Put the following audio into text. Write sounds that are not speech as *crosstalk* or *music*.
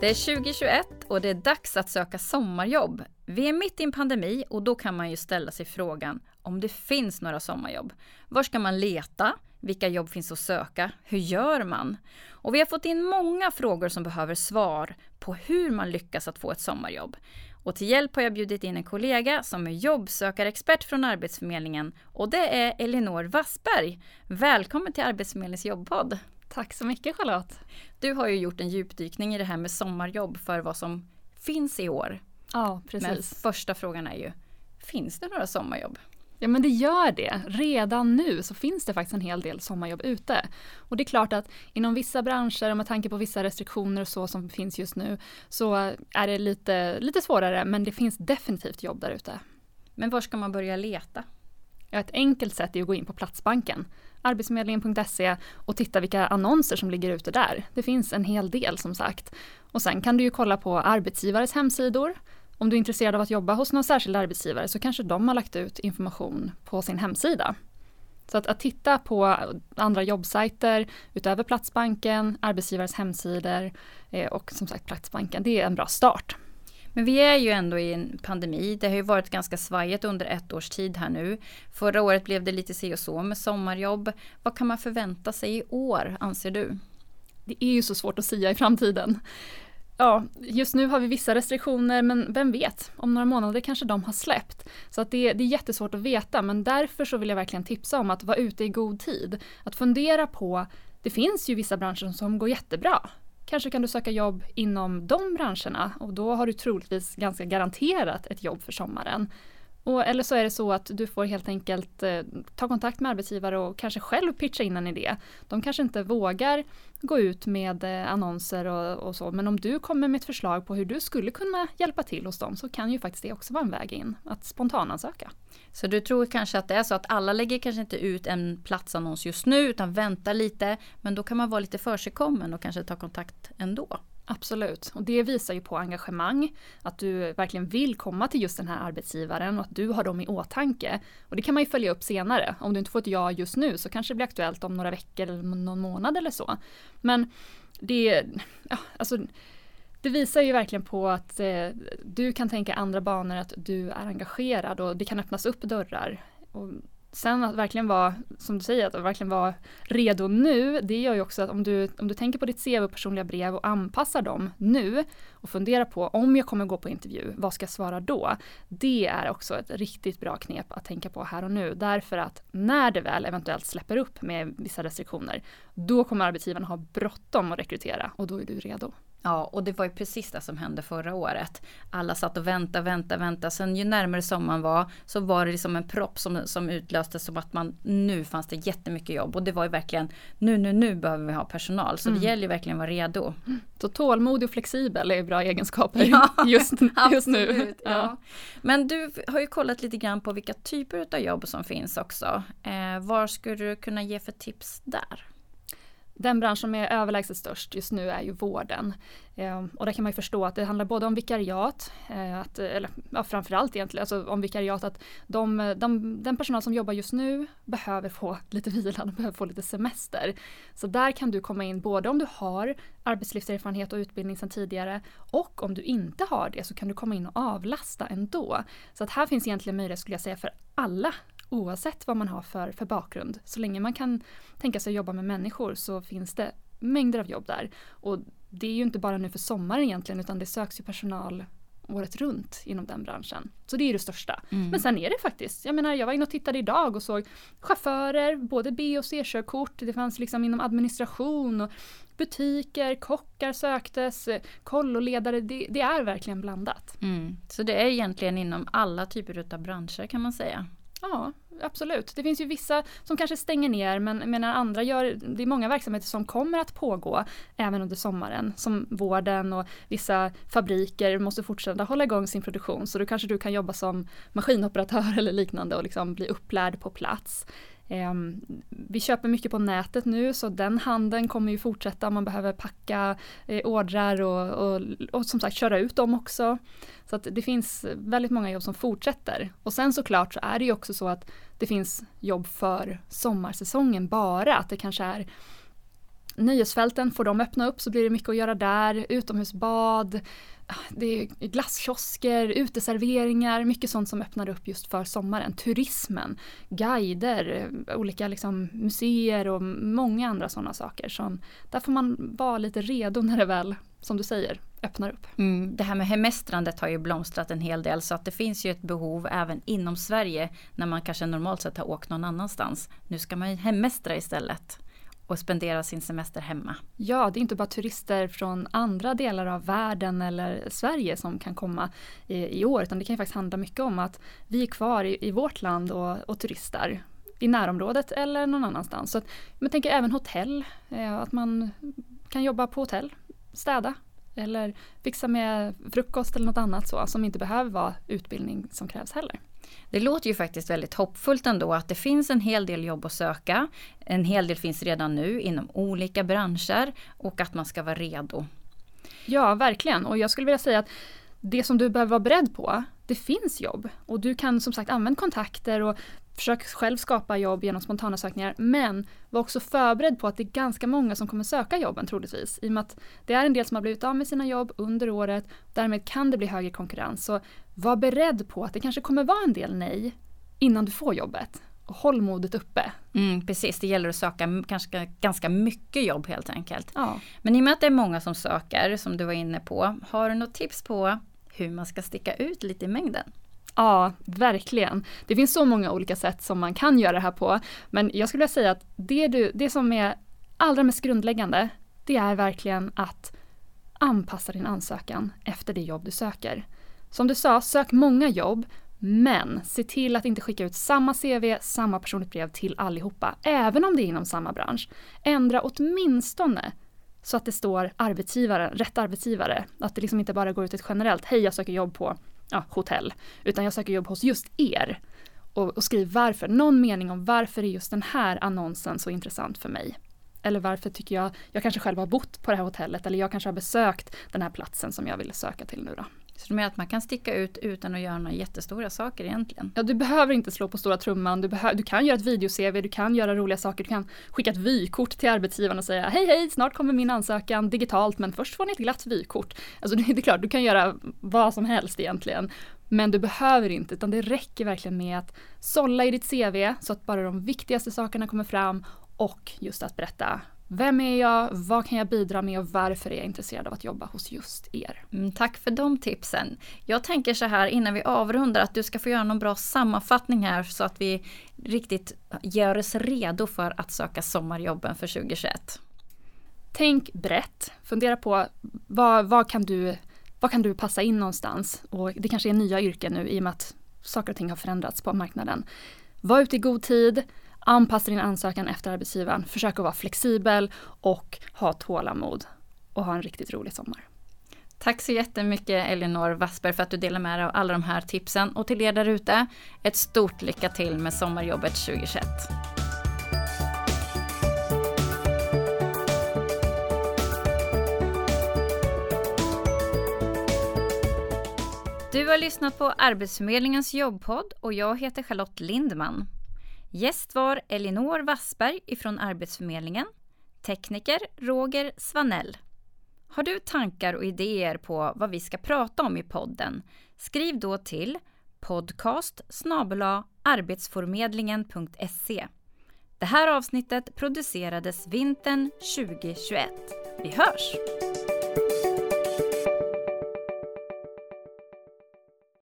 Det är 2021 och det är dags att söka sommarjobb. Vi är mitt i en pandemi och då kan man ju ställa sig frågan om det finns några sommarjobb. Var ska man leta? Vilka jobb finns att söka? Hur gör man? Och vi har fått in många frågor som behöver svar på hur man lyckas att få ett sommarjobb. Och till hjälp har jag bjudit in en kollega som är jobbsökarexpert från Arbetsförmedlingen och det är Elinor Wassberg. Välkommen till Arbetsförmedlingens jobbpodd. Tack så mycket Charlotte. Du har ju gjort en djupdykning i det här med sommarjobb för vad som finns i år. Ja, precis. Men första frågan är ju, finns det några sommarjobb? Ja men det gör det. Redan nu så finns det faktiskt en hel del sommarjobb ute. Och det är klart att inom vissa branscher och med tanke på vissa restriktioner och så som finns just nu så är det lite, lite svårare men det finns definitivt jobb där ute. Men var ska man börja leta? Ja, ett enkelt sätt är att gå in på Platsbanken, arbetsförmedlingen.se och titta vilka annonser som ligger ute där. Det finns en hel del som sagt. Och sen kan du ju kolla på arbetsgivares hemsidor om du är intresserad av att jobba hos någon särskild arbetsgivare så kanske de har lagt ut information på sin hemsida. Så att, att titta på andra jobbsajter utöver Platsbanken, arbetsgivares hemsidor eh, och som sagt Platsbanken, det är en bra start. Men vi är ju ändå i en pandemi. Det har ju varit ganska svajigt under ett års tid här nu. Förra året blev det lite si och så med sommarjobb. Vad kan man förvänta sig i år, anser du? Det är ju så svårt att säga i framtiden ja, just nu har vi vissa restriktioner men vem vet, om några månader kanske de har släppt. Så att det, det är jättesvårt att veta men därför så vill jag verkligen tipsa om att vara ute i god tid. Att fundera på, det finns ju vissa branscher som går jättebra. Kanske kan du söka jobb inom de branscherna och då har du troligtvis ganska garanterat ett jobb för sommaren. Och, eller så är det så att du får helt enkelt eh, ta kontakt med arbetsgivare och kanske själv pitcha in en idé. De kanske inte vågar gå ut med eh, annonser och, och, så, men om du kommer med ett förslag på hur du skulle kunna hjälpa till hos dem så kan ju faktiskt det också vara en väg in, att spontanansöka. Så du tror kanske att det är så att alla lägger kanske inte ut en platsannons just nu utan väntar lite, men då kan man vara lite försigkommen och kanske ta kontakt ändå? Absolut, och det visar ju på engagemang, att du verkligen vill komma till just den här arbetsgivaren och att du har dem i åtanke. Och det kan man ju följa upp senare. Om du inte får ett ja just nu så kanske det blir aktuellt om några veckor eller någon månad eller så. Men det, ja, alltså, det visar ju verkligen på att eh, du kan tänka andra banor, att du är engagerad och det kan öppnas upp dörrar. Och Sen att verkligen vara, som du säger, att verkligen vara redo nu, det gör ju också att om du, om du tänker på ditt CV och personliga brev och anpassar dem nu och funderar på om jag kommer gå på intervju, vad ska jag svara då? Det är också ett riktigt bra knep att tänka på här och nu, därför att när det väl eventuellt släpper upp med vissa restriktioner, då kommer arbetsgivaren ha bråttom att rekrytera och då är du redo. Ja, och det var ju precis det som hände förra året. Alla satt och väntade, väntade, väntade. Sen ju närmare sommaren var så var det liksom en propp som, som utlöstes som att man nu fanns det jättemycket jobb. Och det var ju verkligen nu, nu, nu behöver vi ha personal. Så mm. det gäller ju verkligen att vara redo. Så tålmodig och flexibel är bra egenskaper ja, *laughs* just, just nu. Ja. ja. Men du har ju kollat lite grann på vilka typer av jobb som finns också. Eh, vad skulle du kunna ge för tips där? Den bransch som är överlägset störst just nu är ju vården. Eh, och där kan man ju förstå att det handlar både om vikariat, eh, att, eller ja, framförallt egentligen, alltså om vikariat att de, de, den personal som jobbar just nu behöver få lite vila, de behöver få lite semester. Så där kan du komma in både om du har arbetslivserfarenhet och utbildning sedan tidigare och om du inte har det så kan du komma in och avlasta ändå. Så att här finns egentligen möjlighet skulle jag säga för alla oavsett vad man har för, för bakgrund. Så länge man kan tänka sig att jobba med människor så finns det mängder av jobb där. Och det är ju inte bara nu för sommaren egentligen utan det söks ju personal året runt inom den branschen. Så det är det största. Mm. Men sen är det faktiskt, jag menar jag var inne och tittade idag och såg chaufförer, både B och C-körkort, det fanns liksom inom administration och butiker, kockar söktes, kolloledare, det, det är verkligen blandat. Mm. Så det är egentligen inom alla typer av branscher kan man säga? Ja, absolut. Det finns ju vissa som kanske stänger ner men medan andra gör, det är många verksamheter som kommer att pågå även under sommaren. Som vården och vissa fabriker måste fortsätta hålla igång sin produktion så då kanske du kan jobba som maskinoperatör *laughs* eller liknande och liksom bli upplärd på plats. Ehm, vi köper mycket på nätet nu så den handeln kommer ju fortsätta. Man behöver packa eh, ordrar och, och, och, som sagt köra ut dem också. Så att det finns väldigt många jobb som fortsätter. Och sen såklart så är det ju också så att det finns jobb för sommarsäsongen bara. Att det kanske är nöjesfälten, får de öppna upp så blir det mycket att göra där. Utomhusbad, det är glasskiosker, uteserveringar, mycket sånt som öppnar upp just för sommaren. Turismen, guider, olika liksom museer och många andra sådana saker. Som, där får man vara lite redo när det väl, som du säger, öppnar upp. Mm, det här med hemestrandet har ju blomstrat en hel del så att det finns ju ett behov även inom Sverige när man kanske normalt sett har åkt någon annanstans. Nu ska man ju hemestra istället och spendera sin semester hemma. Ja, det är inte bara turister från andra delar av världen eller Sverige som kan komma i, i år, utan det kan faktiskt handla mycket om att vi är kvar i, i vårt land och, och turistar i närområdet eller någon annanstans. Så att, men tänker även hotell, eh, att man kan jobba på hotell, städa eller fixa med frukost eller något annat så som inte behöver vara utbildning som krävs heller. Det låter ju faktiskt väldigt hoppfullt ändå att det finns en hel del jobb att söka. En hel del finns redan nu inom olika branscher och att man ska vara redo. Ja, verkligen. Och jag skulle vilja säga att det som du behöver vara beredd på, det finns jobb. Och du kan som sagt använda kontakter och försök själv skapa jobb genom spontana sökningar. Men var också förberedd på att det är ganska många som kommer söka jobben troligtvis. I och med att det är en del som har blivit av med sina jobb under året. Därmed kan det bli högre konkurrens. Så var beredd på att det kanske kommer vara en del nej innan du får jobbet. Och håll modet uppe. Mm, precis, det gäller att söka kanske ganska mycket jobb helt enkelt. Ja. Men i och med att det är många som söker, som du var inne på, har du något tips på hur man ska sticka ut lite i mängden? Ja, verkligen. Det finns så många olika sätt som man kan göra det här på. Men jag skulle vilja säga att det, du, det som är allra mest grundläggande, det är verkligen att anpassa din ansökan efter det jobb du söker. Som du sa, sök många jobb, men se till att inte skicka ut samma CV, samma personligt brev till allihopa, även om det är inom samma bransch. Ändra åtminstone så att det står arbetsgivare, rätt arbetsgivare. Att det liksom inte bara går ut ett generellt, hej jag söker jobb på ja, hotell, utan jag söker jobb hos just er. Och, och skriv varför, någon mening om varför är just den här annonsen så intressant för mig. Eller varför tycker jag, jag kanske själv har bott på det här hotellet eller jag kanske har besökt den här platsen som jag vill söka till nu då. Så du menar att man kan sticka ut utan att göra några jättestora saker egentligen? Ja, du behöver inte slå på stora trumman. Du, du kan göra ett video-CV, du kan göra roliga saker, du kan skicka ett vykort till arbetsgivaren och säga hej hej, snart kommer min ansökan digitalt men först får ni ett glatt vykort. Alltså *laughs* det är klart, du kan göra vad som helst egentligen. Men du behöver inte, utan det räcker verkligen med att sålla i ditt CV så att bara de viktigaste sakerna kommer fram och just att berätta vem är jag? Vad kan jag bidra med och varför är jag intresserad av att jobba hos just er? Mm, tack för de tipsen. Jag tänker så här innan vi avrundar att du ska få göra någon bra sammanfattning här så att vi riktigt gör oss redo för att söka sommarjobben för 2021. Tänk brett. Fundera på vad, vad, kan du, vad kan du passa in någonstans? Och det kanske är nya yrken nu i och med att saker och ting har förändrats på marknaden. Var ute i god tid Anpassa din ansökan efter arbetsgivaren. Försök att vara flexibel och ha tålamod. Och ha en riktigt rolig sommar. Tack så jättemycket Elinor Wassberg för att du delar med dig av alla de här tipsen. Och till er där ute, ett stort lycka till med sommarjobbet 2021. Du har lyssnat på Arbetsförmedlingens jobbpodd och jag heter Charlotte Lindman. Gäst var Elinor Wassberg ifrån Arbetsförmedlingen. Tekniker Roger Svanell. Har du tankar och idéer på vad vi ska prata om i podden? Skriv då till podcast arbetsförmedlingen.se. Det här avsnittet producerades vintern 2021. Vi hörs!